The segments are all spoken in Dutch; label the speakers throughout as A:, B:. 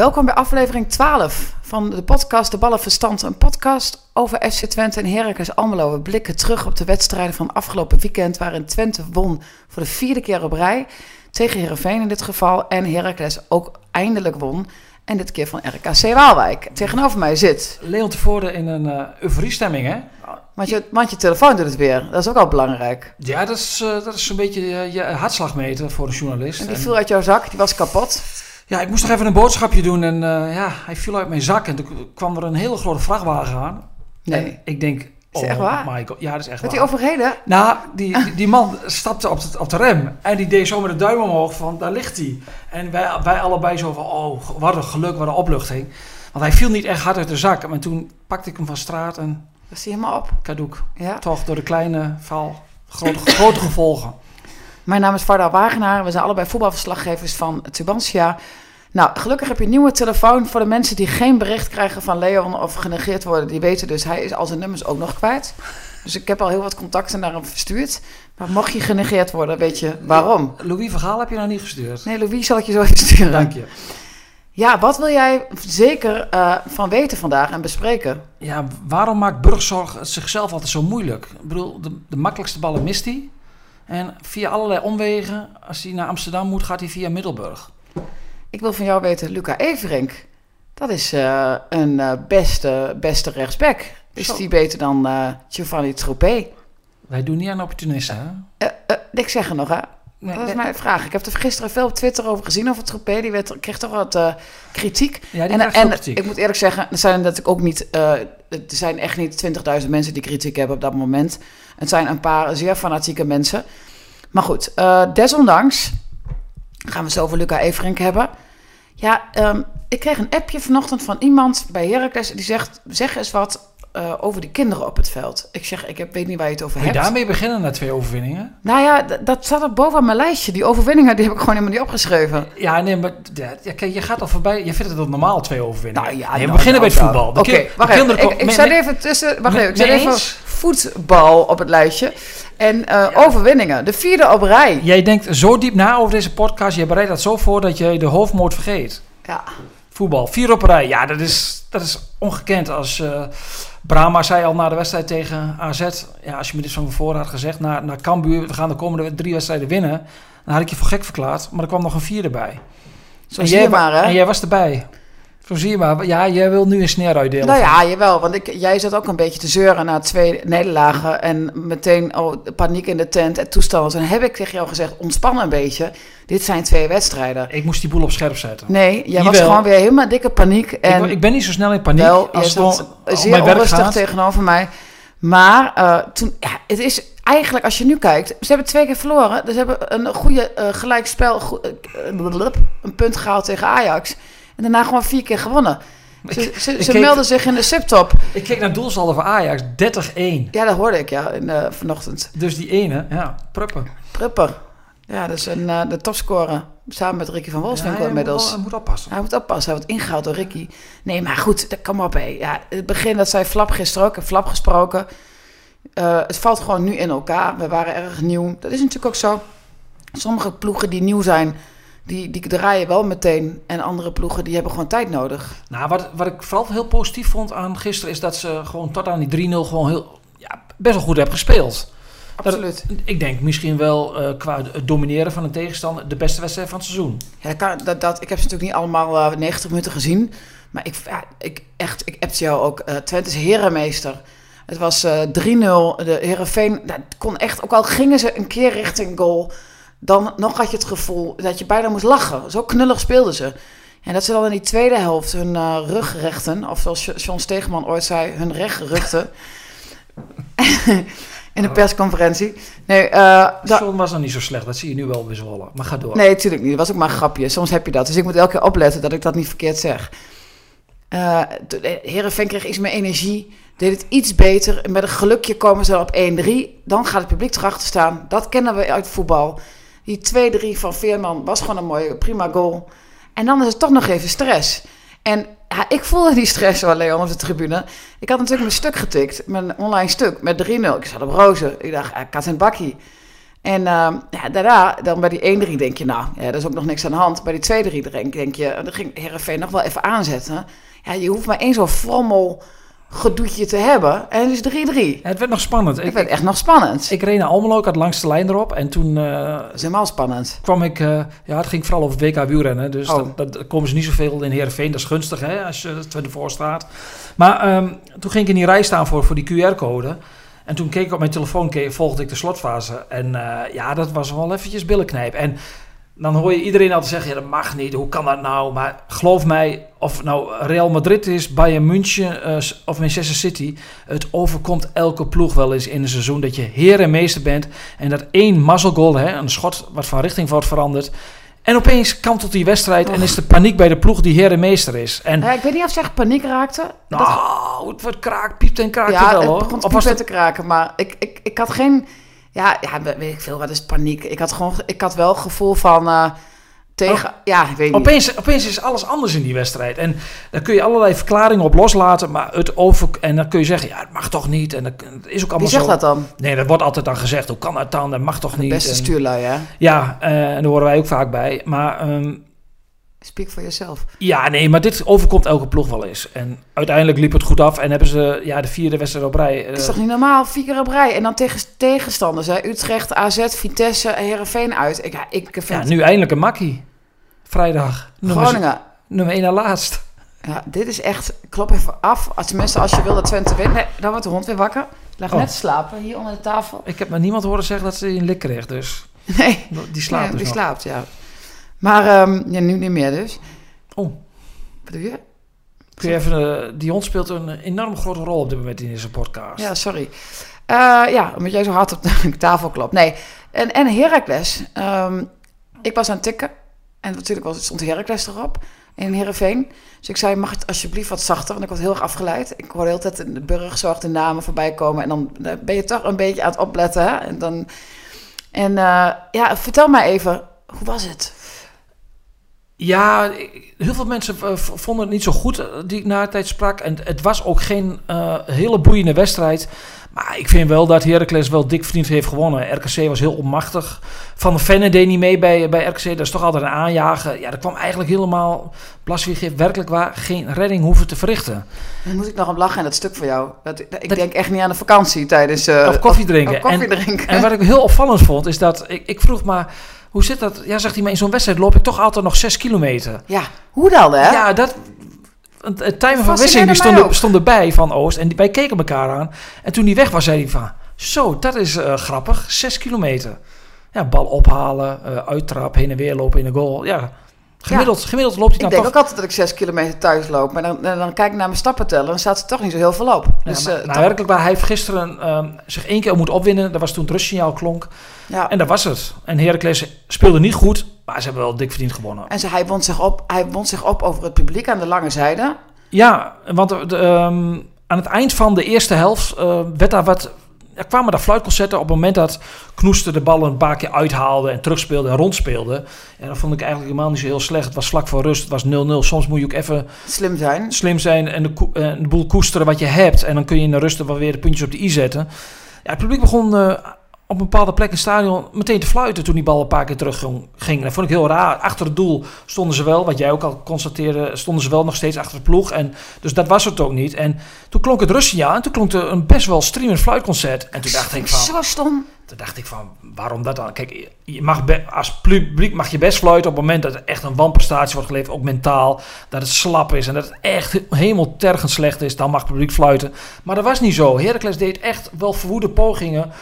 A: Welkom bij aflevering 12 van de podcast De Ballen Verstand. Een podcast over FC Twente en Heracles Almelo. We blikken terug op de wedstrijden van afgelopen weekend... waarin Twente won voor de vierde keer op rij. Tegen Heerenveen in dit geval. En Heracles ook eindelijk won. En dit keer van RKC Waalwijk. Tegenover mij zit...
B: Leon tevoren in een uh, euforiestemming, hè?
A: Want je, want je telefoon doet het weer. Dat is ook al belangrijk.
B: Ja, dat is, uh, dat is een beetje uh, je hartslagmeter voor een journalist.
A: En die viel uit jouw zak, die was kapot.
B: Ja, ik moest nog even een boodschapje doen en uh, ja, hij viel uit mijn zak en toen kwam er een hele grote vrachtwagen aan.
A: Nee.
B: En ik denk,
A: Is
B: oh
A: het echt waar?
B: god, ja, dat is echt waar.
A: die overheden?
B: Nou, die, die, man stapte op de, op de rem en die deed zo met de duim omhoog van, daar ligt hij. En wij, wij allebei zo van, oh, wat een geluk, wat een opluchting. Want hij viel niet echt hard uit de zak, maar toen pakte ik hem van straat en
A: Was die helemaal op?
B: kadoek.
A: Ja.
B: Toch door de kleine val, grote, grote gevolgen.
A: Mijn naam is Varda Wagenaar. We zijn allebei voetbalverslaggevers van Tubantia. Nou, gelukkig heb je een nieuwe telefoon voor de mensen die geen bericht krijgen van Leon of genegeerd worden. Die weten dus, hij is al zijn nummers ook nog kwijt. Dus ik heb al heel wat contacten naar hem verstuurd. Maar mocht je genegeerd worden, weet je waarom.
B: Louis Vergaal heb je nou niet gestuurd?
A: Nee, Louis zal ik je zo even sturen.
B: Dank je.
A: Ja, wat wil jij zeker uh, van weten vandaag en bespreken?
B: Ja, waarom maakt Burgzorg zichzelf altijd zo moeilijk? Ik bedoel, de, de makkelijkste ballen mist hij. En via allerlei omwegen, als hij naar Amsterdam moet, gaat hij via Middelburg.
A: Ik wil van jou weten, Luca Everink. Dat is uh, een uh, beste, beste rechtsback. Is
B: Zo.
A: die beter dan uh, Giovanni Troepé?
B: Wij doen niet aan opportunisten, hè?
A: ik zeg het nog, hè?
B: Nee,
A: dat is mijn vraag. Ik heb er gisteren veel op Twitter over gezien over Troepé. Die werd, kreeg toch wat uh, kritiek.
B: Ja, die
A: en en
B: kritiek.
A: ik moet eerlijk zeggen, er zijn natuurlijk ook niet... Uh, er zijn echt niet 20.000 mensen die kritiek hebben op dat moment. Het zijn een paar zeer fanatieke mensen. Maar goed, uh, desondanks gaan we zo over Luca Everink hebben. Ja, um, ik kreeg een appje vanochtend van iemand bij Heracles... die zegt, zeg eens wat uh, over die kinderen op het veld. Ik zeg, ik heb, weet niet waar je het over
B: Wil je
A: hebt.
B: daarmee beginnen na twee overwinningen?
A: Nou ja, dat staat er bovenaan mijn lijstje. Die overwinningen die heb ik gewoon helemaal niet opgeschreven.
B: Ja, nee, maar ja, kijk, je gaat al voorbij. Je vindt het al normaal twee overwinningen.
A: Nou ja,
B: nee, we
A: nou,
B: beginnen
A: nou,
B: bij het voetbal.
A: Oké, okay, wacht even. Ik, ik zet even tussen. Wacht even. Ik zet even voetbal op het lijstje. En uh, ja. overwinningen. De vierde op rij.
B: Jij denkt zo diep na over deze podcast. Je bereidt dat zo voor dat je de hoofdmoot vergeet.
A: Ja.
B: Voetbal. Vier op rij. Ja, dat is, dat is ongekend. Als uh, Brahma zei al na de wedstrijd tegen AZ. Ja, als je me dit van tevoren had gezegd. Naar, naar Cambuur. We gaan de komende drie wedstrijden winnen. Dan had ik je voor gek verklaard. Maar er kwam nog een vierde bij.
A: Zo je maar, hè?
B: En jij was erbij. Zo zie je maar. Ja, jij wil nu een sneer uitdelen.
A: Nou ja, jawel. Want ik, jij zat ook een beetje te zeuren na twee nederlagen. En meteen oh, paniek in de tent en toestanden. Toen heb ik tegen jou gezegd, ontspan een beetje. Dit zijn twee wedstrijden.
B: Ik moest die boel op scherp zetten.
A: Nee, jij Jawel. was gewoon weer helemaal dikke paniek. En
B: ik, ik ben niet zo snel in paniek.
A: Wel,
B: als
A: jij zeer onrustig tegenover mij. Maar uh, toen, ja, het is eigenlijk, als je nu kijkt, ze hebben twee keer verloren. Dus ze hebben een goede uh, gelijkspel, go uh, een punt gehaald tegen Ajax. En daarna gewoon vier keer gewonnen. Ze,
B: ik,
A: ze,
B: ik
A: ze
B: keek,
A: melden zich in de subtop.
B: Ik keek naar doelsaldo van Ajax, 30-1.
A: Ja, dat hoorde ik ja, in, uh, vanochtend.
B: Dus die ene, ja, Prupper.
A: Prupper. Ja, dat is een, uh, de topscorer. Samen met Ricky van Wolfswinkel
B: ja,
A: inmiddels.
B: Hij moet oppassen.
A: Hij moet oppassen. Hij wordt ingehaald door Ricky. Nee, maar goed, dat kan op. Hé. Ja, het begin, dat zei Flap gisteren ook. Ik heb Flap gesproken. Uh, het valt gewoon nu in elkaar. We waren erg nieuw. Dat is natuurlijk ook zo. Sommige ploegen die nieuw zijn, die, die draaien wel meteen. En andere ploegen die hebben gewoon tijd nodig.
B: Nou, wat, wat ik vooral heel positief vond aan gisteren... is dat ze gewoon tot aan die 3-0 gewoon heel, ja, best wel goed hebben gespeeld.
A: Absoluut.
B: Dat, ik denk misschien wel uh, qua het domineren van een tegenstander... de beste wedstrijd van het seizoen.
A: Ja, dat, dat, dat, ik heb ze natuurlijk niet allemaal uh, 90 minuten gezien. Maar ik, ja, ik, echt, ik heb jou ook. Uh, Twente is herenmeester. Het was uh, 3-0. De Herenveen dat kon echt, ook al gingen ze een keer richting goal, dan nog had je het gevoel dat je bijna moest lachen. Zo knullig speelden ze. En dat ze dan in die tweede helft hun uh, rug rechten, of zoals John Stegeman ooit zei, hun recht rugten. in de persconferentie. Nee, uh,
B: John was nog niet zo slecht, dat zie je nu wel bezwollen. Maar ga door.
A: Nee, natuurlijk niet. Dat was ook maar een grapje. Soms heb je dat. Dus ik moet elke keer opletten dat ik dat niet verkeerd zeg. Uh, Herenveen kreeg iets meer energie. deed het iets beter. En met een gelukje komen ze op 1-3. Dan gaat het publiek erachter staan. Dat kennen we uit voetbal. Die 2-3 van Veerman was gewoon een mooie, prima goal. En dan is het toch nog even stress. En ja, ik voelde die stress wel, Leon, op de tribune. Ik had natuurlijk mijn stuk getikt, mijn online stuk, met 3-0. Ik zat op rozen. Ik dacht, ja, kat en bakkie. En uh, ja, daarna, dan bij die 1-3 denk je, nou, ja, er is ook nog niks aan de hand. Bij die 2-3 denk, denk je, dan ging Herenveen nog wel even aanzetten. Ja, je hoeft maar één zo'n frommel gedoetje te hebben. En het is 3-3.
B: Ja, het werd nog spannend.
A: Ik, werd echt nog spannend.
B: Ik reed naar Almelo, ik had langs de lijn erop. En toen uh,
A: dat is helemaal spannend.
B: kwam ik... Uh, ja, het ging vooral over WK wielrennen. Dus oh. dat, dat, komen ze niet zoveel in Heerenveen. Dat is gunstig, hè, als je ervoor staat. Maar um, toen ging ik in die rij staan voor, voor die QR-code. En toen keek ik op mijn telefoon, keek, volgde ik de slotfase. En uh, ja, dat was wel eventjes billenknijp. En dan hoor je iedereen altijd zeggen, ja, dat mag niet, hoe kan dat nou? Maar geloof mij, of het nou Real Madrid is, Bayern München uh, of Manchester City, het overkomt elke ploeg wel eens in een seizoen dat je heer en meester bent en dat één mazzelgoal, hè, een schot wat van richting wordt veranderd, en opeens kantelt die wedstrijd oh. en is de paniek bij de ploeg die heer en meester is. En,
A: ja, ik weet niet of ze echt paniek raakte.
B: Nou, dat... het wordt kraak, piept en kraakt
A: ja,
B: wel
A: hoor.
B: het
A: begon of het... te kraken, maar ik, ik, ik had geen... Ja, ja, weet ik veel, wat is paniek? Ik had gewoon, ik had wel het gevoel van... Uh, tegen, oh, ja, ik weet niet.
B: Opeens, is alles anders in die wedstrijd. En dan kun je allerlei verklaringen op loslaten. Maar het over, en dan kun je zeggen, ja, het mag toch niet. En dat is ook allemaal
A: Wie zegt
B: zo.
A: dat dan?
B: Nee, dat wordt altijd dan gezegd. Hoe kan dat dan? Dat mag toch
A: De
B: niet?
A: beste
B: en,
A: stuurlui, hè?
B: Ja, uh, en daar horen wij ook vaak bij. Maar... Um,
A: Speak voor jezelf.
B: Ja, nee, maar dit overkomt elke ploeg wel eens. En uiteindelijk liep het goed af en hebben ze ja, de vierde wedstrijd op rij.
A: Het is toch niet normaal, vier keer op rij. En dan tegen tegenstanders, hè? Utrecht, AZ, Vitesse en Heerenveen uit. Ik, ja, ik vind...
B: ja, nu eindelijk een makkie. Vrijdag.
A: Groningen.
B: Nummer 1 na laatst.
A: Ja, dit is echt... Klop even af. Als, tenminste, als je wil dat Twente wint. Nee, dan wordt de hond weer wakker. Leg oh. net slapen, hier onder de tafel.
B: Ik heb maar niemand horen zeggen dat ze een lik kreeg, dus...
A: Nee.
B: Die slaapt dus
A: Die
B: nog.
A: slaapt, ja. Maar um, ja, nu niet meer dus.
B: Oh.
A: Wat doe je?
B: Kun je even, uh, die hond speelt een enorm grote rol op dit moment in deze podcast.
A: Ja, sorry. Uh, ja, omdat jij zo hard op de tafel klopt. Nee, en, en Heracles. Um, ik was aan het tikken. En natuurlijk was, stond Heracles erop in Heerenveen. Dus ik zei, mag het alsjeblieft wat zachter? Want ik was heel erg afgeleid. Ik hoorde de hele tijd de burgzorg de namen voorbij komen. En dan ben je toch een beetje aan het opletten. Hè? En, dan, en uh, ja, vertel mij even, hoe was het?
B: Ja, heel veel mensen vonden het niet zo goed die ik na de tijd sprak. En het was ook geen uh, hele boeiende wedstrijd. Maar ik vind wel dat Heracles wel dik verdiend heeft gewonnen. RKC was heel onmachtig. Van der Venne deed niet mee bij, bij RKC. Dat is toch altijd een aanjager. Ja, dat kwam eigenlijk helemaal... Blaswieg heeft werkelijk waar geen redding hoeven te verrichten.
A: Dan moet ik nog op lachen in dat stuk voor jou. Dat, ik dat, denk echt niet aan de vakantie tijdens... Uh,
B: of koffie drinken.
A: Of koffie
B: en. En wat ik heel opvallend vond, is dat... Ik, ik vroeg maar... Hoe zit dat? Ja, zegt hij, maar in zo'n wedstrijd loop ik toch altijd nog zes kilometer.
A: Ja, hoe dan, hè?
B: Ja, dat... Het timer van Wissing die stond, stond erbij van Oost. En wij keken elkaar aan. En toen die weg was, zei hij van... Zo, dat is uh, grappig. Zes kilometer. Ja, bal ophalen, uh, uittrap, heen en weer lopen in de goal. Ja, gemiddeld, ja. gemiddeld loopt hij dan
A: Ik denk
B: toch...
A: ook altijd dat ik zes kilometer thuis loop. Maar dan, dan, dan kijk ik naar mijn stappen tellen. Dan staat er toch niet zo heel veel op.
B: Ja,
A: dus,
B: maar,
A: uh,
B: nou, werkelijk waar. Hij heeft gisteren uh, zich één keer moeten opwinnen. Dat was toen het rustsignaal klonk.
A: Ja.
B: En dat was het. En Heracles speelde niet goed. Maar ze hebben wel dik verdiend gewonnen.
A: En ze, hij, wond zich op, hij wond zich op over het publiek aan de lange zijde.
B: Ja, want de, um, aan het eind van de eerste helft uh, werd daar wat... Er kwamen daar fluitconcerten op het moment dat Knoester de bal een paar keer uithaalde en terugspeelde en rondspeelde. En dat vond ik eigenlijk helemaal niet zo heel slecht. Het was vlak voor rust, het was 0-0. Soms moet je ook even
A: slim zijn,
B: slim zijn en de, uh, de boel koesteren wat je hebt. En dan kun je in de rust wel weer de puntjes op de i zetten. Ja, het publiek begon uh, op een bepaalde plek in het stadion meteen te fluiten toen die bal een paar keer terug ging. Dat vond ik heel raar. Achter het doel stonden ze wel, wat jij ook al constateerde, stonden ze wel nog steeds achter de ploeg. En, dus dat was het ook niet. En toen klonk het rustsignaal en toen klonk er een best wel streamend fluitconcert. En toen dacht ik van...
A: Zo stom.
B: Toen dacht ik van, waarom dat dan? Kijk, je mag als publiek mag je best fluiten op het moment dat er echt een wanprestatie wordt geleverd, ook mentaal. Dat het slap is en dat het echt hemeltergend slecht is, dan mag het publiek fluiten. Maar dat was niet zo. Heracles deed echt wel verwoede pogingen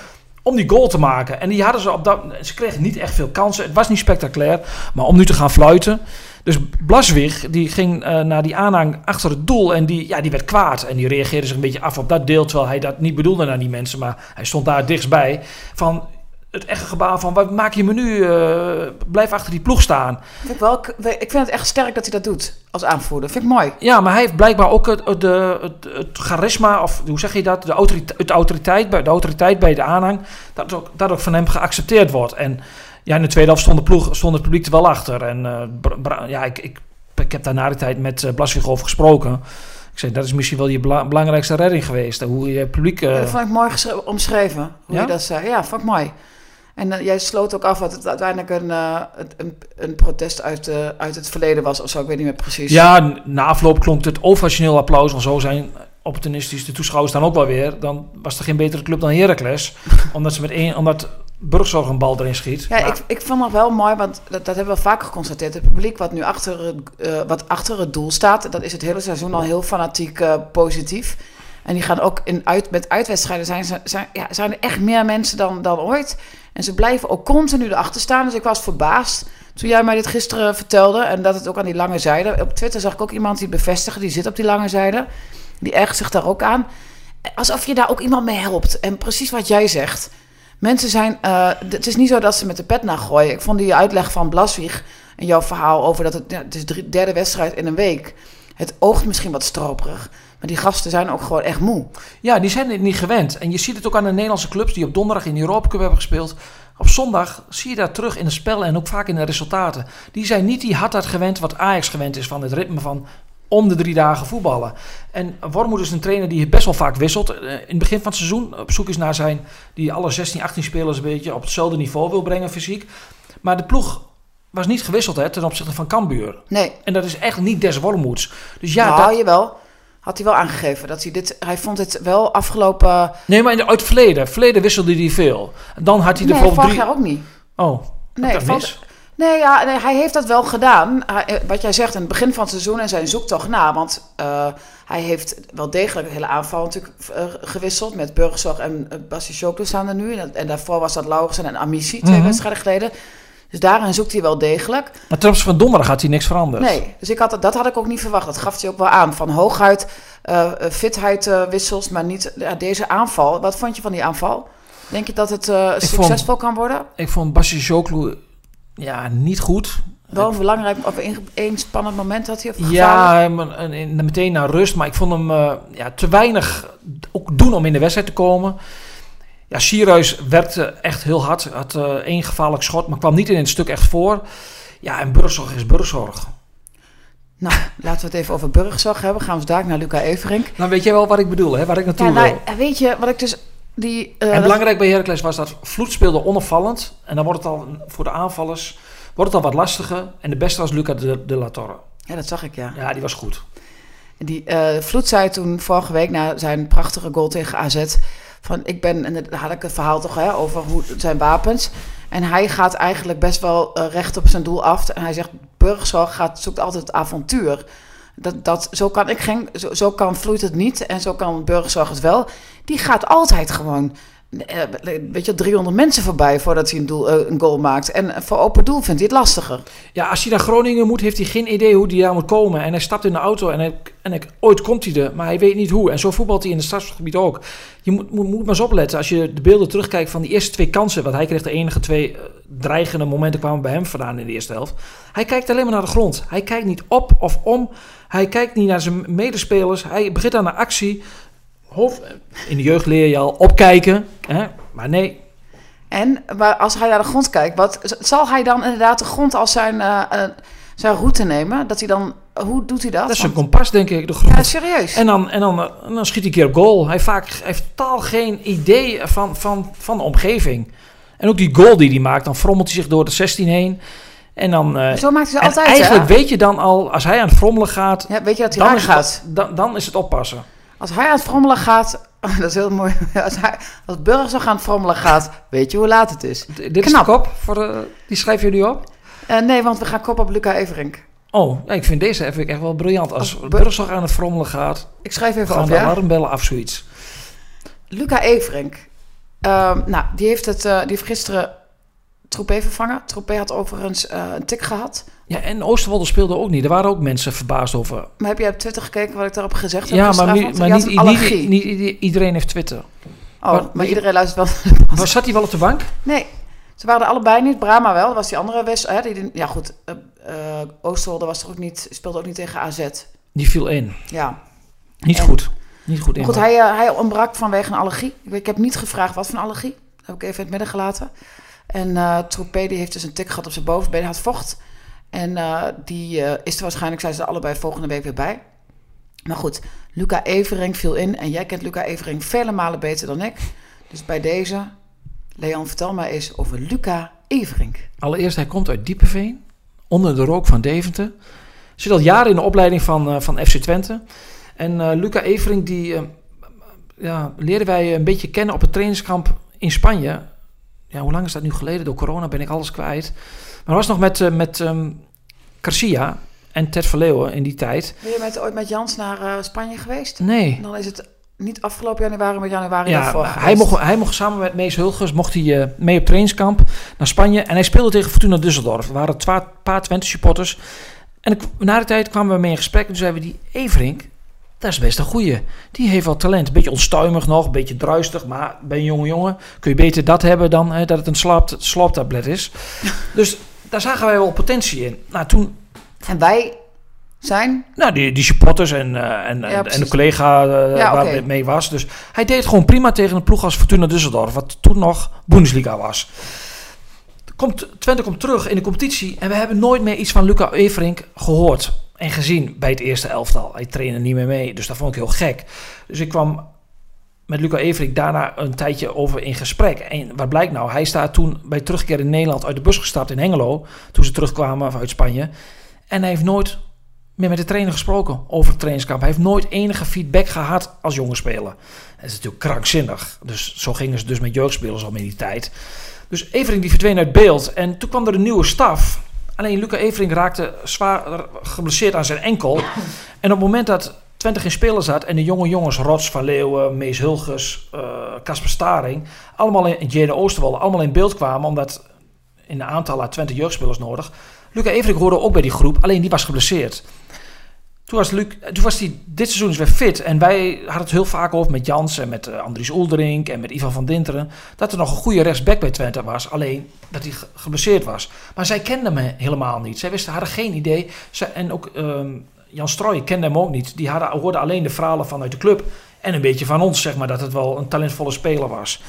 B: om die goal te maken. En die hadden ze op dat... Ze kregen niet echt veel kansen. Het was niet spectaculair. Maar om nu te gaan fluiten... Dus Blaswig, die ging uh, naar die aanhang achter het doel en die, ja, die werd kwaad. En die reageerde zich een beetje af op dat deel, terwijl hij dat niet bedoelde naar die mensen. Maar hij stond daar dichtstbij. Van, het echte gebaar van, wat maak je menu? eh blijf achter die ploeg staan.
A: Vind ik, wel, ik vind het echt sterk dat hij dat doet als aanvoerder. Vind ik mooi.
B: Ja, maar hij heeft blijkbaar ook het, het, de, het, het charisma, of hoe zeg je dat? De autoriteit, het autoriteit, bij, de autoriteit bij de aanhang, dat ook, dat ook van hem geaccepteerd wordt. En ja, in de tweede helft stond, de ploeg, stond het publiek er wel achter. En eh, ja, ik, ik, ik heb daar na de tijd met uh, over gesproken. Ik zei, dat is misschien wel je bela- belangrijkste redding geweest. Hoe je publiek... eh,
A: Ja, dat vond ik mooi omschreven, hoe
B: Ja?
A: je dat zei. Ja, vond ik mooi. En eh, jij sloot ook af dat het uiteindelijk een, eh, een, een protest uit, eh, uit het verleden was of zo. Ik weet niet meer precies.
B: Ja, na afloop klonk het ovationeel applaus. Want zo zijn opportunistisch de toeschouwers dan ook wel weer. Dan was er geen betere club dan Heracles. omdat ze met één, omdat Burgzorg een bal erin schiet.
A: Ja,
B: Maar-
A: ik, ik vond nog wel mooi, want dat, dat hebben we vaker geconstateerd. Het publiek wat nu achter het, wat achter het doel staat, dat is het hele seizoen al heel fanatiek positief. En die gaan ook in uit, met uitwedstrijden zijn, zijn, ja, zijn er echt meer mensen dan, dan ooit. En ze blijven ook continu erachter staan. Dus ik was verbaasd toen jij mij dit gisteren vertelde. En dat het ook aan die lange zijde. Op Twitter zag ik ook iemand die bevestigde, die zit op die lange zijde. Die ergt zich daar ook aan. Alsof je daar ook iemand mee helpt. En precies wat jij zegt. Mensen zijn. eh, het is niet zo dat ze met de pet naar gooien. Ik vond die uitleg van Blaswieg en jouw verhaal over dat het, het is de derde wedstrijd in een week. Het oogt misschien wat stroperig. Maar die gasten zijn ook gewoon echt moe.
B: Ja, die zijn het niet gewend. En je ziet het ook aan de Nederlandse clubs die op donderdag in de Europa Cup hebben gespeeld. Op zondag zie je dat terug in het spel en ook vaak in de resultaten. Die zijn niet die hardheid gewend wat Ajax gewend is van het ritme van om de drie dagen voetballen. En Wormoed is een trainer die best wel vaak wisselt. Eh, In het begin van het seizoen op zoek is naar zijn... die alle 16, 18 spelers een beetje op hetzelfde niveau wil brengen fysiek. Maar de ploeg was niet gewisseld hè, ten opzichte van Cambuur.
A: Nee,
B: En dat is echt niet des Wormoeds. Dus ja,
A: nou,
B: dat,
A: jawel. Had hij wel aangegeven dat hij dit. Hij vond het wel afgelopen.
B: Nee, maar in de, uit het verleden. Verleden wisselde hij veel. En dan had hij er
A: Nee,
B: bijvoorbeeld
A: vorig
B: drie...
A: jaar ook niet.
B: Oh,
A: Nee,
B: dat mis?
A: Nee, ja, nee, hij heeft dat wel gedaan. Hij- eh, wat jij zegt, in het begin van het seizoen en zijn zoektocht na. Want eh, hij heeft wel degelijk een hele aanval natuurlijk eh, gewisseld. Met Burgzorg en uh, Bassi Schoklo staan er nu. En, en daarvoor was dat Lauwersen en Amici, twee
B: Mhm.
A: wedstrijden geleden. Dus daarin zoekt hij wel degelijk.
B: Maar ten opzichte van donderdag had hij niks veranderd.
A: Nee, dus ik had, dat had ik ook niet verwacht. Dat gaf hij ook wel aan. Van hooguit eh, fitheid wissels, maar niet deze aanval. Wat vond je van die aanval? Denk je dat het
B: vond-
A: succesvol kan worden?
B: Ik vond Basje Joklu ja, niet goed.
A: Wel een belangrijk, of een, spannend moment had hij? Of?
B: Ja, meteen naar rust. Maar ik vond hem ja, te weinig ook doen om in de wedstrijd te komen. Ja, Sierhuis werkte echt heel hard. Had eh, één gevaarlijk schot, maar kwam niet in het stuk echt voor. Ja, en Burgzorg is Burgzorg.
A: Nou, laten we het even over Burgzorg hebben. Gaan we daar naar Luca Everink.
B: Dan weet jij wel wat ik bedoel, hè? waar ik naartoe
A: Ja,
B: wil.
A: nou, weet je wat ik dus... Die, eh,
B: En belangrijk bij Heracles was dat Vloed speelde onopvallend. En dan wordt het al voor de aanvallers wordt het al wat lastiger. En de beste was Luca de, de La Torre.
A: Ja, dat zag ik, ja.
B: Ja, die was goed.
A: Die, eh Vloed zei toen vorige week na zijn prachtige goal tegen AZ... van ik ben... En daar had ik het verhaal toch hè, over hoe, zijn wapens. En hij gaat eigenlijk best wel eh, recht op zijn doel af. En hij zegt, Burgzorg gaat, zoekt altijd avontuur. Dat, dat, zo, kan ik geen, zo, zo kan Vloed het niet en zo kan Burgzorg het wel. Die gaat altijd gewoon... eh, weet je, 300 mensen voorbij voordat hij een, doel, eh, een goal maakt. En voor open doel vindt hij het lastiger.
B: Ja, als hij naar Groningen moet, heeft hij geen idee hoe hij daar moet komen. En hij stapt in de auto en, en ooit komt hij er, maar hij weet niet hoe. En zo voetbalt hij in het stadsgebied ook. Je moet, moet, moet maar eens opletten. Als je de beelden terugkijkt van die eerste twee kansen... want hij kreeg de enige twee eh, dreigende momenten kwamen bij hem vandaan in de eerste helft. Hij kijkt alleen maar naar de grond. Hij kijkt niet op of om. Hij kijkt niet naar zijn medespelers. Hij begint aan de actie. Hoofd, in de jeugd leer je al opkijken. Hè? Maar nee,
A: En maar als hij naar de grond kijkt, wat, zal hij dan inderdaad de grond als zijn, eh, eh, zijn route nemen? Dat hij dan, hoe doet hij dat?
B: dat is een kompas, denk ik. De grond.
A: ja, serieus.
B: En dan, en, dan, en dan schiet hij een keer op goal. Hij, vaak, hij heeft totaal geen idee van, van, van de omgeving. En ook die goal die hij maakt, dan frommelt hij zich door de 16 heen. En dan... eh,
A: Zo maakt hij altijd,
B: eigenlijk
A: hè?
B: weet je dan al, als hij aan het frommelen gaat,
A: Ja, weet je dat hij
B: dan
A: gaat?
B: het, dan, dan is het oppassen.
A: Als hij aan het frommelen gaat, dat is heel mooi. Als, hij, als Burger aan het frommelen gaat, weet je hoe laat het is.
B: D- Dit is de
A: Knap.
B: kop, voor de, die schrijf je nu op?
A: Eh, nee, want we gaan kop op Luca Everink.
B: Oh, ja, ik vind deze even echt wel briljant. Als
A: Als
B: Burgzorg aan het frommelen gaat,
A: Ik schrijf even
B: gaan de
A: ja?
B: alarmbellen af zoiets.
A: Luca Everink. Ehm, nou, die heeft, het, eh, die heeft gisteren Troepé vervangen. Troepé had overigens eh, een tik gehad.
B: Ja, en Oosterwolde speelde ook niet. Er waren ook mensen verbaasd over.
A: Maar heb jij op Twitter gekeken wat ik daarop gezegd heb?
B: Ja, maar, nu, maar niet, iedereen heeft Twitter.
A: Oh,
B: maar-
A: maar iedereen luistert wel.
B: Maar zat hij wel op de bank?
A: Nee, Ze waren er allebei niet. Brama wel, dat was die andere die- ja goed, Oosterwolde was er ook niet, speelde ook niet tegen AZ.
B: Die viel in.
A: Ja.
B: Niet
A: En-
B: goed. Niet goed in.
A: Goed, hij, hij ontbrak vanwege een allergie. Ik, heb niet gevraagd wat voor een allergie. Dat heb ik even in het midden gelaten. En eh Troepé heeft dus een tik gehad op zijn bovenbeen. Had vocht. En eh, die eh, is er waarschijnlijk, zijn ze allebei volgende week weer bij. Maar goed, Luca Evering viel in. En jij kent Luca Evering vele malen beter dan ik. Dus bij deze, Leon, vertel mij eens over Luca Evering.
B: Allereerst, hij komt uit Diepeveen. Onder de rook van Deventer. Zit al jaren in de opleiding van, van FC Twente. En Luca Evering, die ja, leren wij een beetje kennen op het trainingskamp in Spanje. Ja, hoe lang is dat nu geleden? Door corona ben ik alles kwijt. Maar was nog met, eh, met ehm Garcia en Ted Verleeuwen in die tijd.
A: Ben je met, ooit met Jans naar eh, Spanje geweest?
B: Nee.
A: Dan is het niet afgelopen januari, maar januari
B: Ja,
A: daarvoor
B: hij mocht, hij mocht samen met Mees Hulgers mocht hij, eh, mee op trainingskamp naar Spanje. En hij speelde tegen Fortuna Düsseldorf. Er waren een paar Twente supporters. En ik, na de tijd kwamen we mee in gesprek. En toen zeiden we, die Everink, dat is best een goeie. Die heeft wel talent. Een beetje onstuimig nog, een beetje druistig. Maar bij een jonge jongen kun je beter dat hebben dan hè, dat het een slaap, slaaptablet is. dus daar zagen wij wel potentie in. Nou, toen
A: En wij zijn
B: nou, die, die supporters en, eh, en, en- de collega
A: Ja,
B: waar het mee was. Dus hij deed gewoon prima tegen een ploeg als Fortuna Düsseldorf, wat toen nog Bundesliga was. Komt, Twente komt terug in de competitie en we hebben nooit meer iets van Luca Everink gehoord en gezien bij het eerste elftal. Hij trainde niet meer mee, dus dat vond ik heel gek. Dus ik kwam met Luca Everink daarna een tijdje over in gesprek. En wat blijkt nou? Hij staat toen bij terugkeer in Nederland uit de bus gestapt in Hengelo, toen ze terugkwamen uit Spanje. En hij heeft nooit meer met de trainer gesproken over het trainingskamp. Hij heeft nooit enige feedback gehad als jonge speler. Dat is natuurlijk krankzinnig. Dus zo gingen ze dus met jeugdspelers al in die tijd. Dus Evering die verdween uit beeld. En toen kwam er een nieuwe staf. Alleen Luca Evering raakte zwaar geblesseerd aan zijn enkel. En op het moment dat Twente geen spelers had... en de jonge jongens, Rots, Van Leeuwen, Mees Hulges, eh, Casper Staring... allemaal in Jane Oosterwolde, allemaal in beeld kwamen... omdat in een aantal had Twente jeugdspelers nodig... Luca Evering hoorde ook bij die groep, alleen die was geblesseerd. Toen was, Luc, toen was hij dit seizoen is weer fit. En wij hadden het heel vaak over met Jans en met eh, Andries Oelderink en met Ivan van Dinteren. Dat er nog een goede rechtsback bij Twente was. Alleen dat hij ge- geblesseerd was. Maar zij kenden me helemaal niet. Zij wisten, hadden geen idee. En ook ehm, Jan Strooij kende hem ook niet. Die hadden, hoorden alleen de verhalen vanuit de club. En een beetje van ons, zeg maar, dat het wel een talentvolle speler was.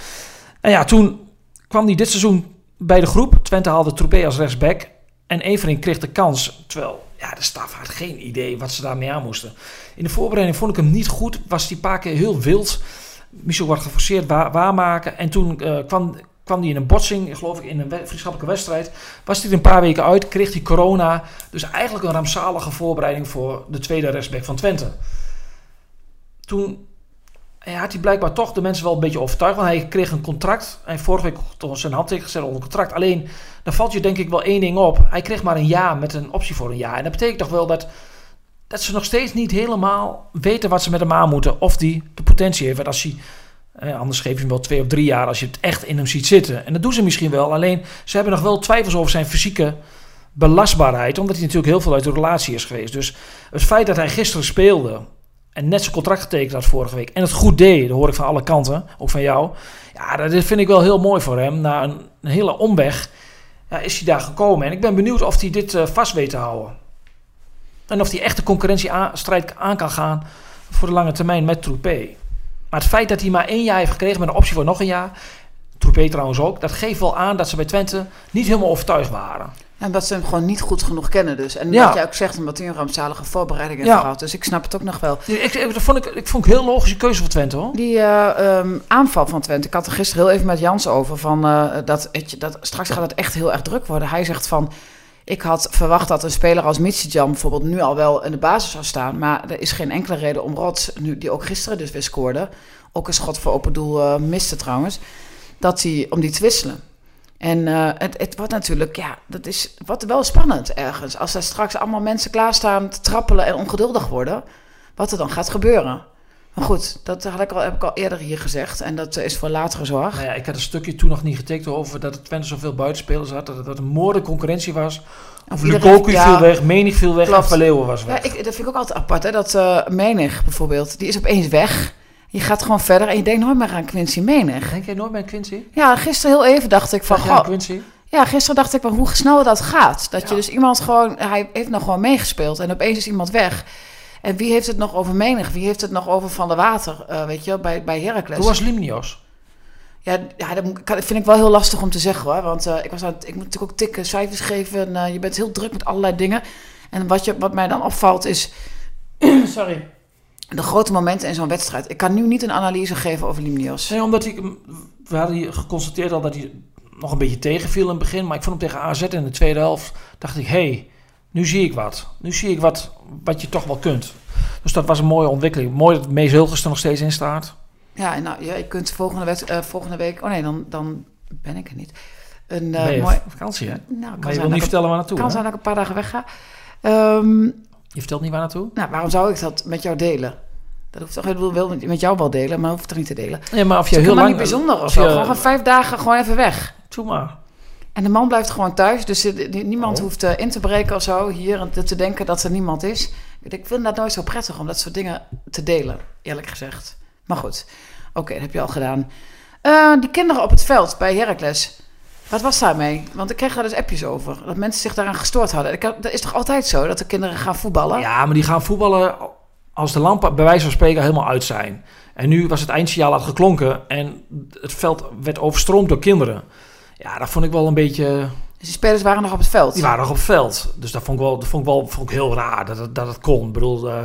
B: En ja, toen kwam hij dit seizoen bij de groep. Twente haalde Troepé als rechtsback. En Evering kreeg de kans, terwijl ja, de staf had geen idee wat ze daarmee aan moesten. In de voorbereiding vond ik hem niet goed. Was die paar keer heel wild. Michel wordt geforceerd wa- waarmaken. En toen eh, kwam, kwam hij in een botsing, geloof ik, in een vriendschappelijke wedstrijd. Was hij er een paar weken uit, kreeg hij corona. Dus eigenlijk een rampzalige voorbereiding voor de tweede rechtsback van Twente. Toen ja, had hij blijkbaar toch de mensen wel een beetje overtuigd. Want hij kreeg een contract. Hij vorige week toch zijn handtekening gezet onder contract. Alleen, dan valt je denk ik wel één ding op. Hij kreeg maar een jaar met een optie voor een jaar. En dat betekent toch wel dat, dat ze nog steeds niet helemaal weten wat ze met hem aan moeten. Of die de potentie heeft. Want als hij, eh, anders geef je hem wel twee of drie jaar als je het echt in hem ziet zitten. En dat doen ze misschien wel. Alleen, ze hebben nog wel twijfels over zijn fysieke belastbaarheid. Omdat hij natuurlijk heel veel uit de relatie is geweest. Dus het feit dat hij gisteren speelde en net zijn contract getekend had vorige week. En het goed deed, dat hoor ik van alle kanten, ook van jou. Ja, dat vind ik wel heel mooi voor hem. Na een, hele omweg ja, is hij daar gekomen. En ik ben benieuwd of hij dit eh, vast weet te houden. En of hij echt de concurrentiestrijd aan kan gaan voor de lange termijn met Troepé. Maar het feit dat hij maar één jaar heeft gekregen met een optie voor nog een jaar... Troepé trouwens ook, dat geeft wel aan dat ze bij Twente niet helemaal overtuigd waren.
A: En dat ze hem gewoon niet goed genoeg kennen dus. En
B: Ja.
A: wat jij ook zegt, omdat hij een rampzalige voorbereiding heeft
B: Ja.
A: gehad. Dus ik snap het ook nog wel.
B: Ik, ik, dat vond ik, ik vond ik een heel logische keuze voor Twente hoor.
A: Die eh, ehm, aanval van Twente, ik had er gisteren heel even met Jans over. Van, eh, dat, dat, straks gaat het echt heel erg druk worden. Hij zegt van, ik had verwacht dat een speler als Mitsijam bijvoorbeeld nu al wel in de basis zou staan. Maar er is geen enkele reden om Rots, nu, die ook gisteren dus weer scoorde. Ook een schot voor open doel eh, miste trouwens. Dat hij, om die te wisselen. En eh, het, het wordt natuurlijk, ja, dat is wat wel spannend ergens. Als er straks allemaal mensen klaarstaan te trappelen en ongeduldig worden, wat er dan gaat gebeuren. Maar goed, dat had ik al, heb ik al eerder hier gezegd. En dat is voor latere zorg.
B: Nou ja, ik had een stukje toen nog niet getekend over dat het Twente zoveel buitenspelers had. Dat het dat een moorde concurrentie was. Of Lukoku
A: ja.
B: viel weg, Menig viel weg
A: Klopt.
B: en Leeuwen was
A: Ja,
B: weg.
A: ik, dat vind ik ook altijd apart. Hè? Dat eh Menig bijvoorbeeld, die is opeens weg. Je gaat gewoon verder en je denkt nooit meer aan Quincy Menig.
B: Denk jij nooit bij Quincy?
A: Ja, gisteren heel even dacht ik van...
B: Dacht aan
A: goh,
B: Quincy?
A: ja, gisteren dacht ik van hoe snel dat gaat. Dat je
B: Ja.
A: dus iemand gewoon... Hij heeft nog gewoon meegespeeld en opeens is iemand weg. En wie heeft het nog over Menig? Wie heeft het nog over Van der Water, eh, weet je, bij, bij Heracles?
B: Hoe was Limnios?
A: Ja, ja dat vind ik wel heel lastig om te zeggen hoor. Want eh, ik, was aan het, ik moet natuurlijk ook tikken, cijfers geven. En, eh, je bent heel druk met allerlei dingen. En wat, je, wat mij dan opvalt is... sorry. De grote momenten in zo'n wedstrijd. Ik kan nu niet een analyse geven over Limnios.
B: Nee, omdat ik, we hadden hier geconstateerd al dat hij nog een beetje tegenviel in het begin. Maar ik vond hem tegen AZ in de tweede helft. Dacht ik, hé, hey, nu zie ik wat. Nu zie ik wat, wat je toch wel kunt. Dus dat was een mooie ontwikkeling. Mooi dat Mees Hilgers er nog steeds in staat.
A: Ja, en nou, ja, je kunt volgende, wed- eh, volgende week... Oh nee, dan, dan ben ik er niet. Een eh mooi...
B: op vakantie, hè?
A: Nou, kan
B: Maar je wil niet vertellen waar naartoe,
A: kan
B: hè?
A: zijn dat ik een paar dagen wegga. Ehm,
B: Je vertelt niet waar naartoe?
A: nou, waarom zou ik dat met jou delen? Dat hoeft toch, ik wil wel met, jou wel delen, maar hoeft toch niet te delen?
B: Nee, maar of je heel lang...
A: niet bijzonder of zo.
B: je-
A: Gewoon vijf dagen gewoon even weg.
B: Doe maar.
A: En de man blijft gewoon thuis, dus niemand
B: Oh.
A: hoeft eh, in te breken of zo hier en te- te denken dat er niemand is. Ik vind dat nooit zo prettig om dat soort dingen te delen, eerlijk gezegd. Maar goed, oké, dat heb je al gedaan. Eh, die kinderen op het veld bij Heracles, wat was daarmee? Want ik kreeg daar dus appjes over, dat mensen zich daaraan gestoord hadden. Ik, had- dat is toch altijd zo, dat de kinderen gaan voetballen?
B: Ja, maar die gaan voetballen als de lampen bij wijze van spreken helemaal uit zijn. En nu was het eindsignaal al geklonken en het veld werd overstroomd door kinderen. Ja, dat vond ik wel een beetje...
A: Dus die spelers waren nog op het veld.
B: Die waren nog op het veld. Dus dat vond ik wel, dat vond ik wel vond ik heel raar dat het, dat het kon. Ik bedoel, eh,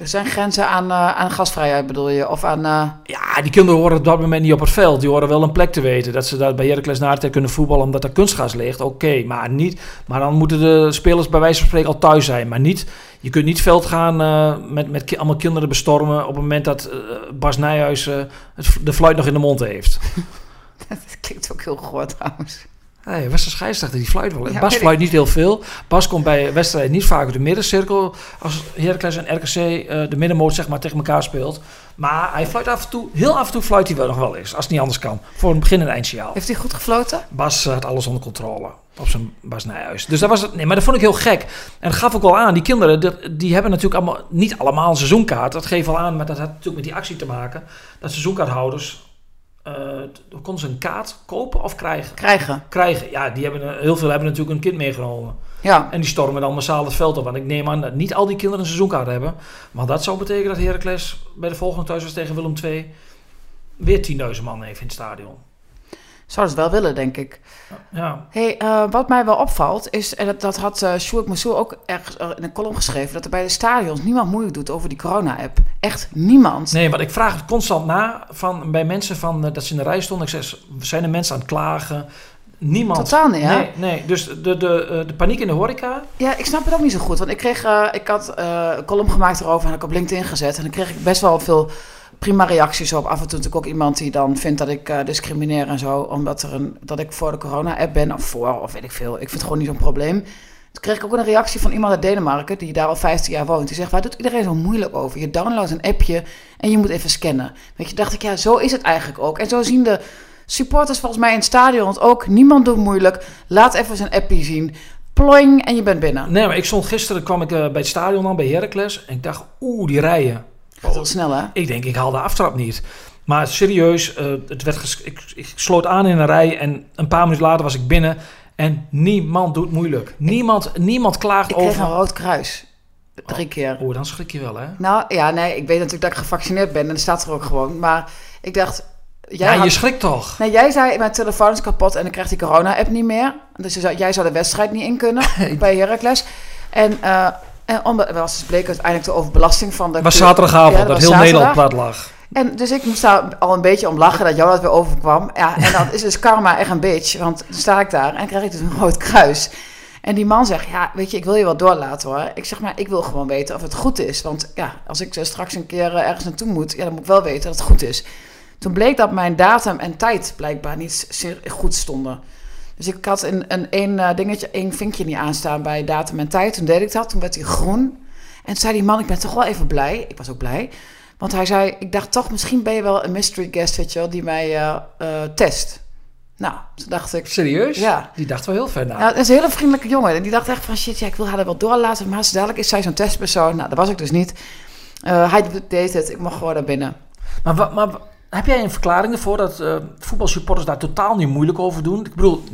A: Er zijn grenzen aan, eh, aan gasvrijheid, bedoel je? Of aan... eh,
B: ja, die kinderen horen op dat moment niet op het veld. Die horen wel een plek te weten. Dat ze daar bij Heracles na de tijd kunnen voetballen omdat er kunstgras ligt. Oké, maar niet. Maar dan moeten de spelers bij wijze van spreken al thuis zijn. Maar niet, je kunt niet veld gaan eh, met, met ki- allemaal kinderen bestormen op het moment dat Bas Nijhuis het, de fluit nog in de mond heeft.
A: dat klinkt ook heel goor trouwens.
B: Hey, Wester scheidsrechter die fluit wel.
A: Ja,
B: Bas fluit niet heel veel. Bas komt bij wedstrijden niet vaak uit de middencirkel. Als Heracles en RKC eh, de middenmoot zeg maar tegen elkaar speelt. Maar hij fluit af en toe, heel af en toe fluit hij wel nog wel eens. Als het niet anders kan. Voor een begin en eindsignaal.
A: Heeft hij goed gefloten?
B: Bas had alles onder controle. Op zijn Bas Nijhuis. Dus dat was het. Nee, maar dat vond ik heel gek. En dat gaf ook wel aan. Die kinderen, dat- die hebben natuurlijk allemaal, niet allemaal een seizoenkaart. Dat geeft wel aan, maar dat had natuurlijk met die actie te maken. Dat seizoenkaarthouders, dan konden ze een kaart kopen of krijgen
A: Krijgen.
B: krijgen. Ja, die hebben, eh, heel veel hebben natuurlijk een kind meegenomen.
A: Ja.
B: En die stormen dan massaal het veld op. Want ik neem aan dat niet al die kinderen een seizoenkaart hebben. Want dat zou betekenen dat Heracles bij de volgende thuiswedstrijd tegen Willem II... weer 10.000 man heeft in het stadion.
A: Zou het wel willen, denk ik.
B: Ja,
A: Hey, eh, wat mij wel opvalt is, en dat, dat had uh, Sjoerd ook ergens eh, in een column geschreven, dat er bij de stadions niemand moeilijk doet over die corona-app. Echt niemand.
B: nee, want ik vraag het constant na van, bij mensen van, dat ze in de rij stonden. Ik zeg, zijn er mensen aan het klagen? Niemand.
A: Totaal niet, hè?
B: Nee, nee. dus de, de, de paniek in de horeca...
A: Ja, ik snap het ook niet zo goed. Want ik kreeg, ik had een column gemaakt erover en ik op LinkedIn gezet. En dan kreeg ik best wel veel prima reacties op. Af en toe natuurlijk ook iemand die dan vindt dat ik eh, discrimineer en zo. Omdat er een, dat ik voor de corona-app ben of voor, of weet ik veel. Ik vind het gewoon niet zo'n probleem. Toen kreeg ik ook een reactie van iemand uit Denemarken, die daar al 15 jaar woont. Die zegt, waar doet iedereen zo moeilijk over? Je downloadt een appje en je moet even scannen. Weet je, dacht ik, ja, zo is het eigenlijk ook. En zo zien de supporters volgens mij in het stadion ook. Niemand doet moeilijk. Laat even zijn appje zien. Ploing en je bent binnen.
B: Nee, maar ik stond gisteren, kwam ik eh, bij het stadion aan, bij Heracles. En ik dacht, oeh, die rijen.
A: Gaat heel snel, hè?
B: Ik denk, ik haal de aftrap niet. Maar serieus, eh, het werd ges- ik, ik sloot aan in een rij en een paar minuten later was ik binnen. En niemand doet moeilijk. Niemand, niemand klaagt
A: Ik kreeg een
B: over...
A: rood kruis. Drie keer.
B: Oeh, dan schrik je wel, hè?
A: Nou ja, nee, ik weet natuurlijk dat ik gevaccineerd ben en dat staat er ook gewoon. Maar ik dacht, jij,
B: Ja, je
A: had-
B: schrikt toch?
A: nee, jij zei mijn telefoon is kapot en ik krijg die corona-app niet meer. Dus je zou- jij zou de wedstrijd niet in kunnen bij Heracles. En, eh en het was dus bleek uiteindelijk de overbelasting van de...
B: Was zaterdagavond,
A: Ja,
B: dat,
A: was
B: heel Nederland plat lag.
A: En dus ik moest daar al een beetje om lachen dat jou dat weer overkwam. Ja, en dan is dus karma echt een bitch. Want dan sta ik daar en krijg ik dus een rood kruis. En die man zegt, ja, weet je, ik wil je wel doorlaten hoor. Ik zeg maar, ik wil gewoon weten of het goed is. Want ja, als ik eh, straks een keer eh, ergens naartoe moet, ja, dan moet ik wel weten dat het goed is. Toen bleek dat mijn datum en tijd blijkbaar niet goed stonden. Dus ik had een, een, een eh, dingetje, één vinkje niet aanstaan bij datum en tijd. Toen deed ik dat, toen werd hij groen. En toen zei die man, ik ben toch wel even blij. Ik was ook blij. Want hij zei, ik dacht toch, misschien ben je wel een mystery guest, weet je wel, die mij eh, test. Nou, toen dacht ik,
B: Serieus?
A: Ja.
B: Die dacht wel heel ver na.
A: het is een hele vriendelijke jongen. En die dacht echt van, shit, ja, ik wil haar er wel doorlaten. Maar zo dadelijk is zij zo'n testpersoon. Nou, dat was ik dus niet. Hij deed het, ik mocht gewoon naar binnen.
B: Maar, maar heb jij een verklaring ervoor dat eh, voetbalsupporters daar totaal niet moeilijk over doen? Ik bedoel,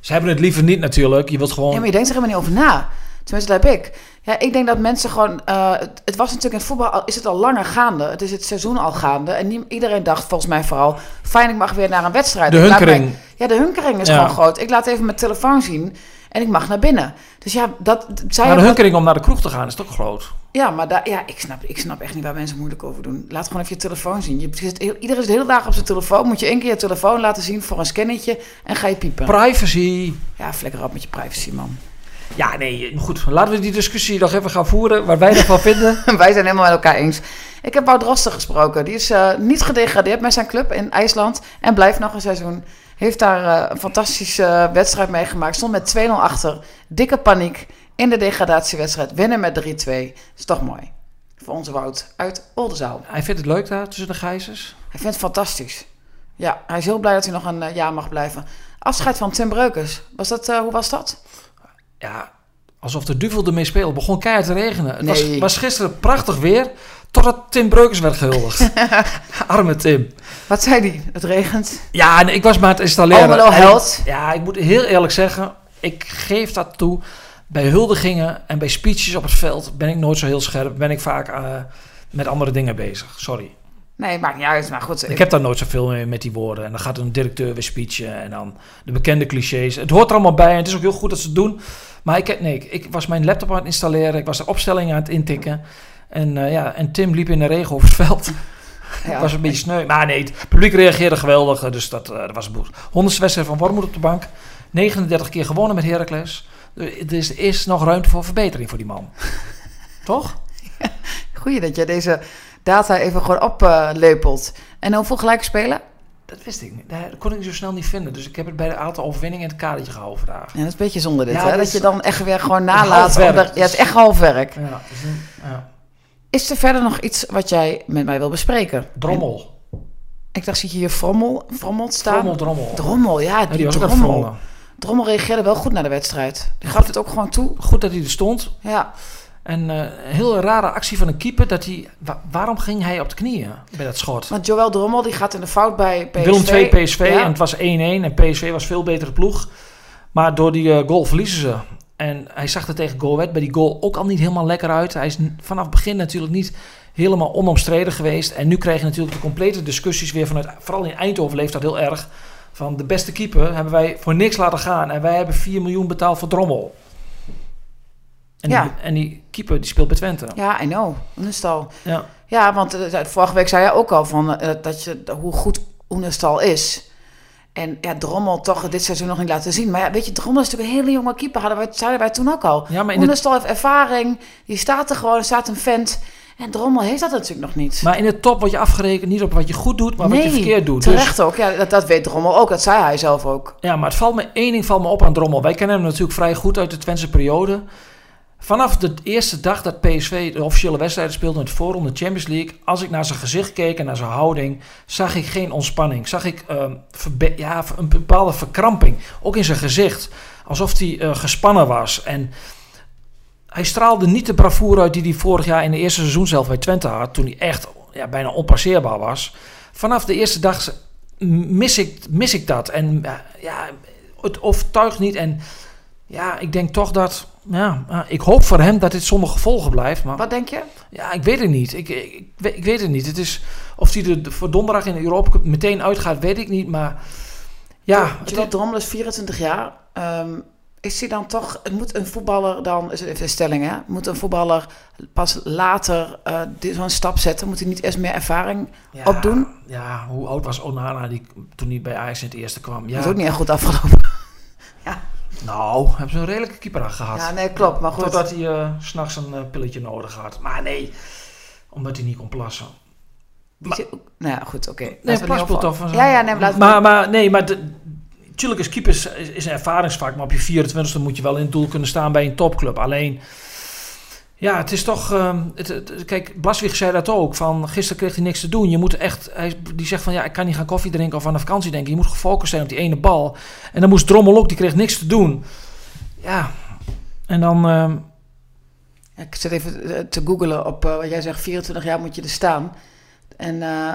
B: ze hebben het liever niet natuurlijk. Je wilt gewoon...
A: Ja, maar je denkt er helemaal niet over na. Tenminste, dat heb ik. Ja, ik denk dat mensen gewoon... eh, het, het was natuurlijk in voetbal, al, is het al langer gaande. Het is het seizoen al gaande. En iedereen dacht volgens mij vooral... Fijn, ik mag weer naar een wedstrijd.
B: De hunkering.
A: mij- ja, de hunkering is
B: Ja.
A: gewoon groot. Ik laat even mijn telefoon zien en ik mag naar binnen. Dus ja, dat, zij
B: maar de
A: dat-
B: hunkering om naar de kroeg te gaan is toch groot?
A: Ja, maar daar, ja, ik, snap, ik snap echt niet waar mensen moeilijk over doen. Laat gewoon even je telefoon zien. Je zit heel, iedereen is de hele dag op zijn telefoon. Moet je één keer je telefoon laten zien voor een scannetje en ga je piepen.
B: Privacy.
A: ja, flikker op met je privacy, man.
B: Ja, nee, goed. Laten we die discussie nog even gaan voeren. Waar wij ervan vinden.
A: Wij zijn helemaal met elkaar eens. Ik heb Wout Roster gesproken. Die is eh, niet gedegradeerd met zijn club in IJsland. En blijft nog een seizoen. Heeft daar eh, een fantastische wedstrijd meegemaakt. Stond met 2-0 achter. Dikke paniek in de degradatiewedstrijd. Winnen met 3-2. Is toch mooi. Voor onze Wout uit Oldenzaal.
B: Hij vindt het leuk daar tussen de gijzers.
A: Hij vindt het fantastisch. Ja, hij is heel blij dat hij nog een eh, jaar mag blijven. Afscheid van Tim Breukers. Was dat, eh, hoe was dat?
B: Ja, alsof de duvel ermee speelde. Begon keihard te regenen. Het was,
A: Nee.
B: was gisteren prachtig weer. Totdat Tim Breukers werd gehuldigd. Arme Tim.
A: Wat zei hij? Het regent.
B: Ja, en ik was maar aan het installeren.
A: Almelo held.
B: Ja, ik moet heel eerlijk zeggen. Ik geef dat toe. Bij huldigingen en bij speeches op het veld ben ik nooit zo heel scherp. Ben ik vaak eh, met andere dingen bezig. Sorry.
A: Nee, maakt niet uit. Maar goed,
B: Ik heb daar nooit zoveel mee met die woorden. En dan gaat een directeur weer speechen. En dan de bekende clichés. Het hoort er allemaal bij. En het is ook heel goed dat ze het doen. Maar ik, heb- nee, ik, ik was mijn laptop aan het installeren. Ik was de opstellingen aan het intikken. En, eh, ja, en Tim liep in de regen over het veld.
A: Ja.
B: Het was een beetje sneu. Maar nee, het publiek reageerde geweldig. eh, Dus dat, eh, dat was een boer. Honderdste wedstrijd van Wormoed op de bank. 39 keer gewonnen met Heracles. Dus er is nog ruimte voor verbetering voor die man. Toch?
A: Goeie dat je deze data even gewoon oplepelt. en hoeveel gelijke spelen?
B: Dat wist ik niet. Dat kon ik zo snel niet vinden. Dus ik heb het bij de aantal overwinningen in het kadertje gehouden vandaag.
A: Ja, dat is een beetje zonde dit,
B: Ja,
A: hè?
B: dat
A: Dat je dan echt weer gewoon
B: half
A: nalaat.
B: werk.
A: omdat- ja, het is echt half werk.
B: Ja, dus ja.
A: Is er verder nog iets wat jij met mij wil bespreken?
B: Drommel.
A: Ik dacht, zie je hier Frommel, staan?
B: Drommel, drommel.
A: Drommel, ja,
B: Ja,
A: die,
B: was
A: Drommel. Drommel reageerde wel goed naar de wedstrijd. Die gaf het ook gewoon toe.
B: Goed dat hij er stond.
A: Ja,
B: En eh, een heel rare actie van een keeper. Dat hij, wa- waarom ging hij op de knieën bij dat schot?
A: want Joël Drommel die gaat in de fout bij PSV.
B: Willem 2 PSV
A: Ja.
B: en het was 1-1 en PSV was veel betere ploeg. Maar door die eh, goal verliezen ze. En hij zag er tegen Go Ahead bij die goal ook al niet helemaal lekker uit. Hij is vanaf het begin natuurlijk niet helemaal onomstreden geweest. En nu krijg je natuurlijk de complete discussies weer vanuit... Vooral in Eindhoven leeft dat heel erg. Van de beste keeper hebben wij voor niks laten gaan. En wij hebben 4 miljoen betaald voor Drommel. En,
A: Ja.
B: die, en die keeper die speelt bij Twente.
A: Ja, I know. Oenestal.
B: Ja.
A: Ja, want eh, vorige week zei jij ook al van, eh, dat je, hoe goed Oenestal is. En ja, Drommel toch dit seizoen nog niet laten zien. Maar ja, weet je, Drommel is natuurlijk een hele jonge keeper. Hadden wij, zeiden wij toen ook al.
B: Ja, maar in de-
A: heeft ervaring. Die staat er gewoon, er staat een vent. En Drommel heeft dat natuurlijk nog niet.
B: Maar in de top word je afgerekend niet op wat je goed doet, maar wat je verkeerd doet. Dus-
A: terecht ook. Ja, dat, dat weet Drommel ook. Dat zei hij zelf ook.
B: Ja, maar het valt me één ding valt me op aan Drommel. Wij kennen hem natuurlijk vrij goed uit de Twentse periode. Vanaf de eerste dag dat PSV de officiële wedstrijden speelde in het voorronde Champions League, als ik naar zijn gezicht keek en naar zijn houding, zag ik geen ontspanning. Zag ik ehm, ja, een bepaalde verkramping, ook in zijn gezicht, alsof hij eh, gespannen was. En hij straalde niet de bravoure uit die hij vorig jaar in de eerste seizoen zelf bij Twente had, toen hij echt ja, bijna onpasseerbaar was. Vanaf de eerste dag mis ik, mis ik dat. En ja, ja, het overtuigt niet. En ja, ik denk toch dat. Ja, ja, ik hoop voor hem dat dit zonder gevolgen blijft. Maar
A: Wat denk je?
B: ja, ik weet het niet. Ik, ik, ik, weet- ik weet het niet. Het is, of hij er voor donderdag in de Europa Cup meteen uitgaat, weet ik niet. Maar ja,
A: Joël Drommel is 24 jaar. Ehm, is hij dan toch... Het moet een voetballer dan... Is even een stelling, hè? Moet een voetballer pas later dit- zo'n stap zetten? Moet hij niet eerst meer ervaring
B: ja,
A: opdoen?
B: Ja, hoe oud was Onana die, toen hij bij Ajax in het eerste kwam? Ja,
A: Dat is ook niet echt goed afgelopen.
B: nou, hebben ze een redelijke keeper aan gehad.
A: Ja, nee, klopt. Maar goed.
B: Totdat hij s s'nachts een eh, pilletje nodig had. Maar nee, omdat hij niet kon plassen.
A: Zit nou ja, goed, oké.
B: Nee,
A: we niet
B: plaspot zo.
A: Ja, ja, nee, maar laten
B: maar, maar nee, maar de, tuurlijk is keepers is, is een ervaringsvak, maar op je 24e moet je wel in het doel kunnen staan bij een topclub. Alleen, ja, het is toch, ehm, het, het- kijk, Blaswig zei dat ook, van gisteren kreeg hij niks te doen. Je moet echt, hij, die zegt van ja, ik kan niet gaan koffie drinken of aan de vakantie denken. Je moet gefocust zijn op die ene bal. En dan moest Drommel ook, die kreeg niks te doen. Ja, en dan,
A: Ja, Ik zit even eh, te googelen op eh, wat jij zegt, 24 jaar moet je er staan. En eh,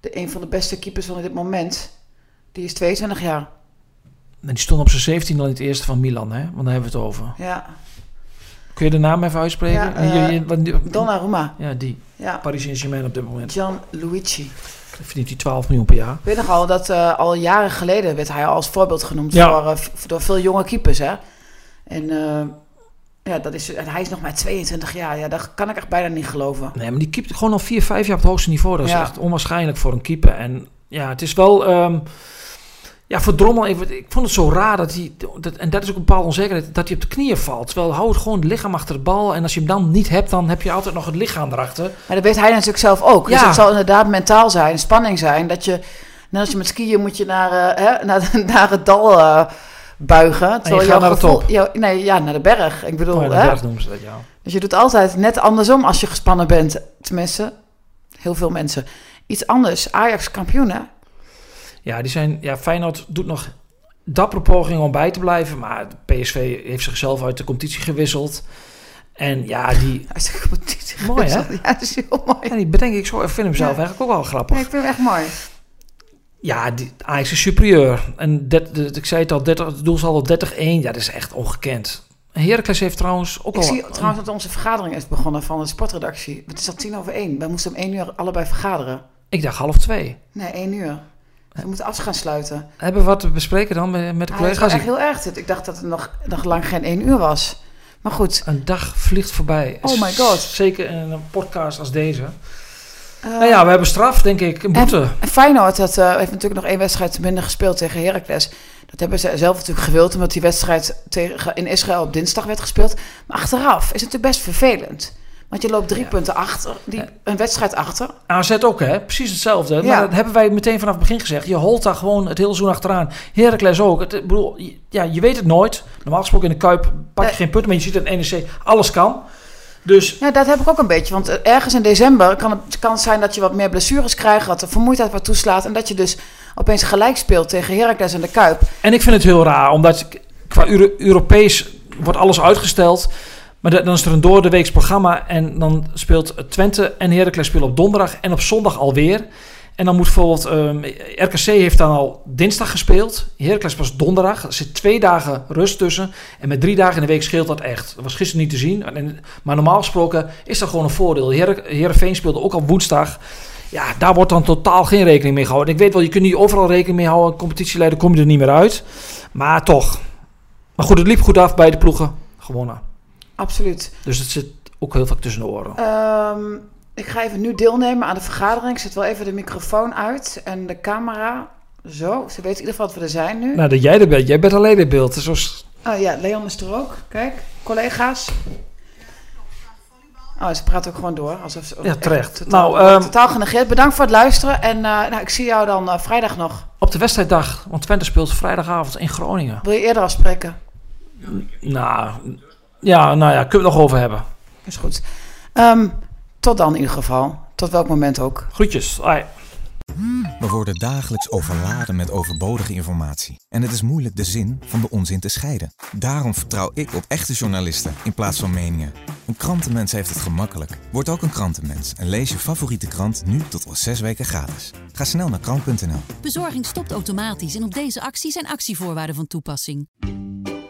A: de, een van de beste keepers van dit moment, die is 22 jaar.
B: En die stond op zijn 17 al in het eerste van Milan, hè? Want daar hebben we het over.
A: Ja,
B: Kun je de naam even uitspreken?
A: Ja,
B: je-
A: eh, Donnarumma.
B: Ja, die.
A: Ja,
B: Paris Saint-Germain op dit moment.
A: Gian Luigi.
B: Dan verdient hij 12 miljoen per jaar.
A: Ik weet nog al dat eh, al jaren geleden werd hij al als voorbeeld genoemd
B: Ja.
A: voor, eh, door veel jonge keepers. Hè? En ja, dat is, en hij is nog maar 22 jaar. Ja, dat kan ik echt bijna niet geloven.
B: Nee, maar die keept gewoon al 4, 5 jaar op het hoogste niveau. Dat is
A: Ja.
B: echt onwaarschijnlijk voor een keeper. En ja, het is wel... ehm, ja, voor Drommel, ik, ik vond het zo raar dat hij... Dat, en dat is ook een bepaalde onzekerheid, dat hij op de knieën valt. Terwijl houd gewoon het lichaam achter de bal. En als je hem dan niet hebt, dan heb je altijd nog het lichaam erachter.
A: Maar dat weet hij natuurlijk zelf ook. Dus
B: Ja.
A: het zal inderdaad mentaal zijn, spanning zijn. Dat je, net als je met skiën moet je naar, eh, hè, naar, naar het dal eh, buigen. Terwijl
B: gaat
A: jouw
B: naar de top.
A: jouw- nee, ja, naar de berg. Ik bedoel,
B: Oh,
A: hè?
B: noemen ze dat, ja.
A: Dus je doet altijd net andersom als je gespannen bent. Tenminste, heel veel mensen. Iets anders. Ajax kampioen, hè?
B: Ja, die zijn, ja, Feyenoord doet nog dappere pogingen om bij te blijven. Maar PSV heeft zichzelf uit de competitie gewisseld. En ja, die,
A: Hij is de competitie
B: Mooi, hè?
A: Ja, dat is heel mooi.
B: ja, die bedenk ik zo. Ik vind hem zelf
A: Ja.
B: eigenlijk ook wel grappig.
A: Nee, ik vind hem echt mooi.
B: Ja, die, Ajax is superieur. En dat, dat- ik zei het al, 30, het doel zal wel 30-1. Ja, dat is echt ongekend. En Heracles heeft trouwens ook
A: Ik
B: al...
A: zie trouwens dat onze vergadering is begonnen van de sportredactie. Het is al tien over één. Wij moesten om één uur allebei vergaderen.
B: Ik dacht half twee.
A: Nee, één uur. We moeten af gaan sluiten.
B: Hebben we wat te bespreken dan met, de
A: Ah,
B: collega's?
A: wel echt heel erg. Ik dacht dat het nog, nog lang geen één uur was. Maar goed.
B: Een dag vliegt voorbij.
A: Oh my god.
B: Zeker in een podcast als deze.
A: eh,
B: nou ja, we hebben straf, denk ik. Een boete.
A: En Feyenoord dat, eh, heeft natuurlijk nog één wedstrijd minder gespeeld tegen Heracles. Dat hebben ze zelf natuurlijk gewild, omdat die wedstrijd tegen, in Israël op dinsdag werd gespeeld. Maar achteraf is het natuurlijk best vervelend. Want je loopt drie
B: Ja.
A: punten achter, die, een wedstrijd achter.
B: AZ ook, hè? Precies hetzelfde.
A: Ja.
B: Maar dat hebben wij meteen vanaf het begin gezegd. Je holt daar gewoon het hele seizoen achteraan. Heracles ook. Het, ik bedoel, je- ja, je weet het nooit. Normaal gesproken in de Kuip pak je geen punten. Maar je ziet dat NEC alles kan. Dus
A: Ja, dat heb ik ook een beetje. Want eh, ergens in december kan het, kan het zijn dat je wat meer blessures krijgt, dat de vermoeidheid wat toeslaat. En dat je dus opeens gelijk speelt tegen Heracles en de Kuip.
B: En ik vind het heel raar, omdat qua Euro- Europees wordt alles uitgesteld. Maar da- dan is er een door de programma en dan speelt Twente en Heracles spelen op donderdag en op zondag alweer. En dan moet bijvoorbeeld, ehm, RKC heeft dan al dinsdag gespeeld. Heracles pas donderdag. Er zit twee dagen rust tussen. En met drie dagen in de week scheelt dat echt. Dat was gisteren niet te zien. En, maar normaal gesproken is dat gewoon een voordeel. Heer, Heerenveen speelde ook al woensdag. Ja, daar wordt dan totaal geen rekening mee gehouden. Ik weet wel, je kunt niet overal rekening mee houden. Competitieleider kom je er niet meer uit. Maar toch. Maar goed, het liep goed af bij de ploegen. Gewonnen.
A: Absoluut.
B: Dus het zit ook heel vaak tussen de oren.
A: Ehm, ik ga even nu deelnemen aan de vergadering. Ik zet wel even de microfoon uit en de camera. Zo, ze weten in ieder geval dat we er zijn nu.
B: Nou, dat jij er bent. Jij bent alleen in beeld. Dus als-
A: Oh ja, Leon is er ook. Kijk, collega's. Oh, ze praat ook gewoon door. Alsof ze
B: Ja,
A: echt
B: terecht.
A: Totaal,
B: Nou, ehm,
A: totaal genegeerd. Bedankt voor het luisteren. En eh, nou, ik zie jou dan eh, vrijdag nog.
B: op de wedstrijddag. Want Twente speelt vrijdagavond in Groningen.
A: Wil je eerder afspreken?
B: Nou, ja, nou ja, kunnen we het nog over hebben.
A: Is goed. Ehm, tot dan in ieder geval. Tot welk moment ook.
B: Groetjes. Hoi.
C: We worden dagelijks overladen met overbodige informatie. En het is moeilijk de zin van de onzin te scheiden. Daarom vertrouw ik op echte journalisten in plaats van meningen. Een krantenmens heeft het gemakkelijk. Word ook een krantenmens en lees je favoriete krant nu tot wel zes weken gratis. Ga snel naar krant.nl.
D: Bezorging stopt automatisch en op deze actie zijn actievoorwaarden van toepassing.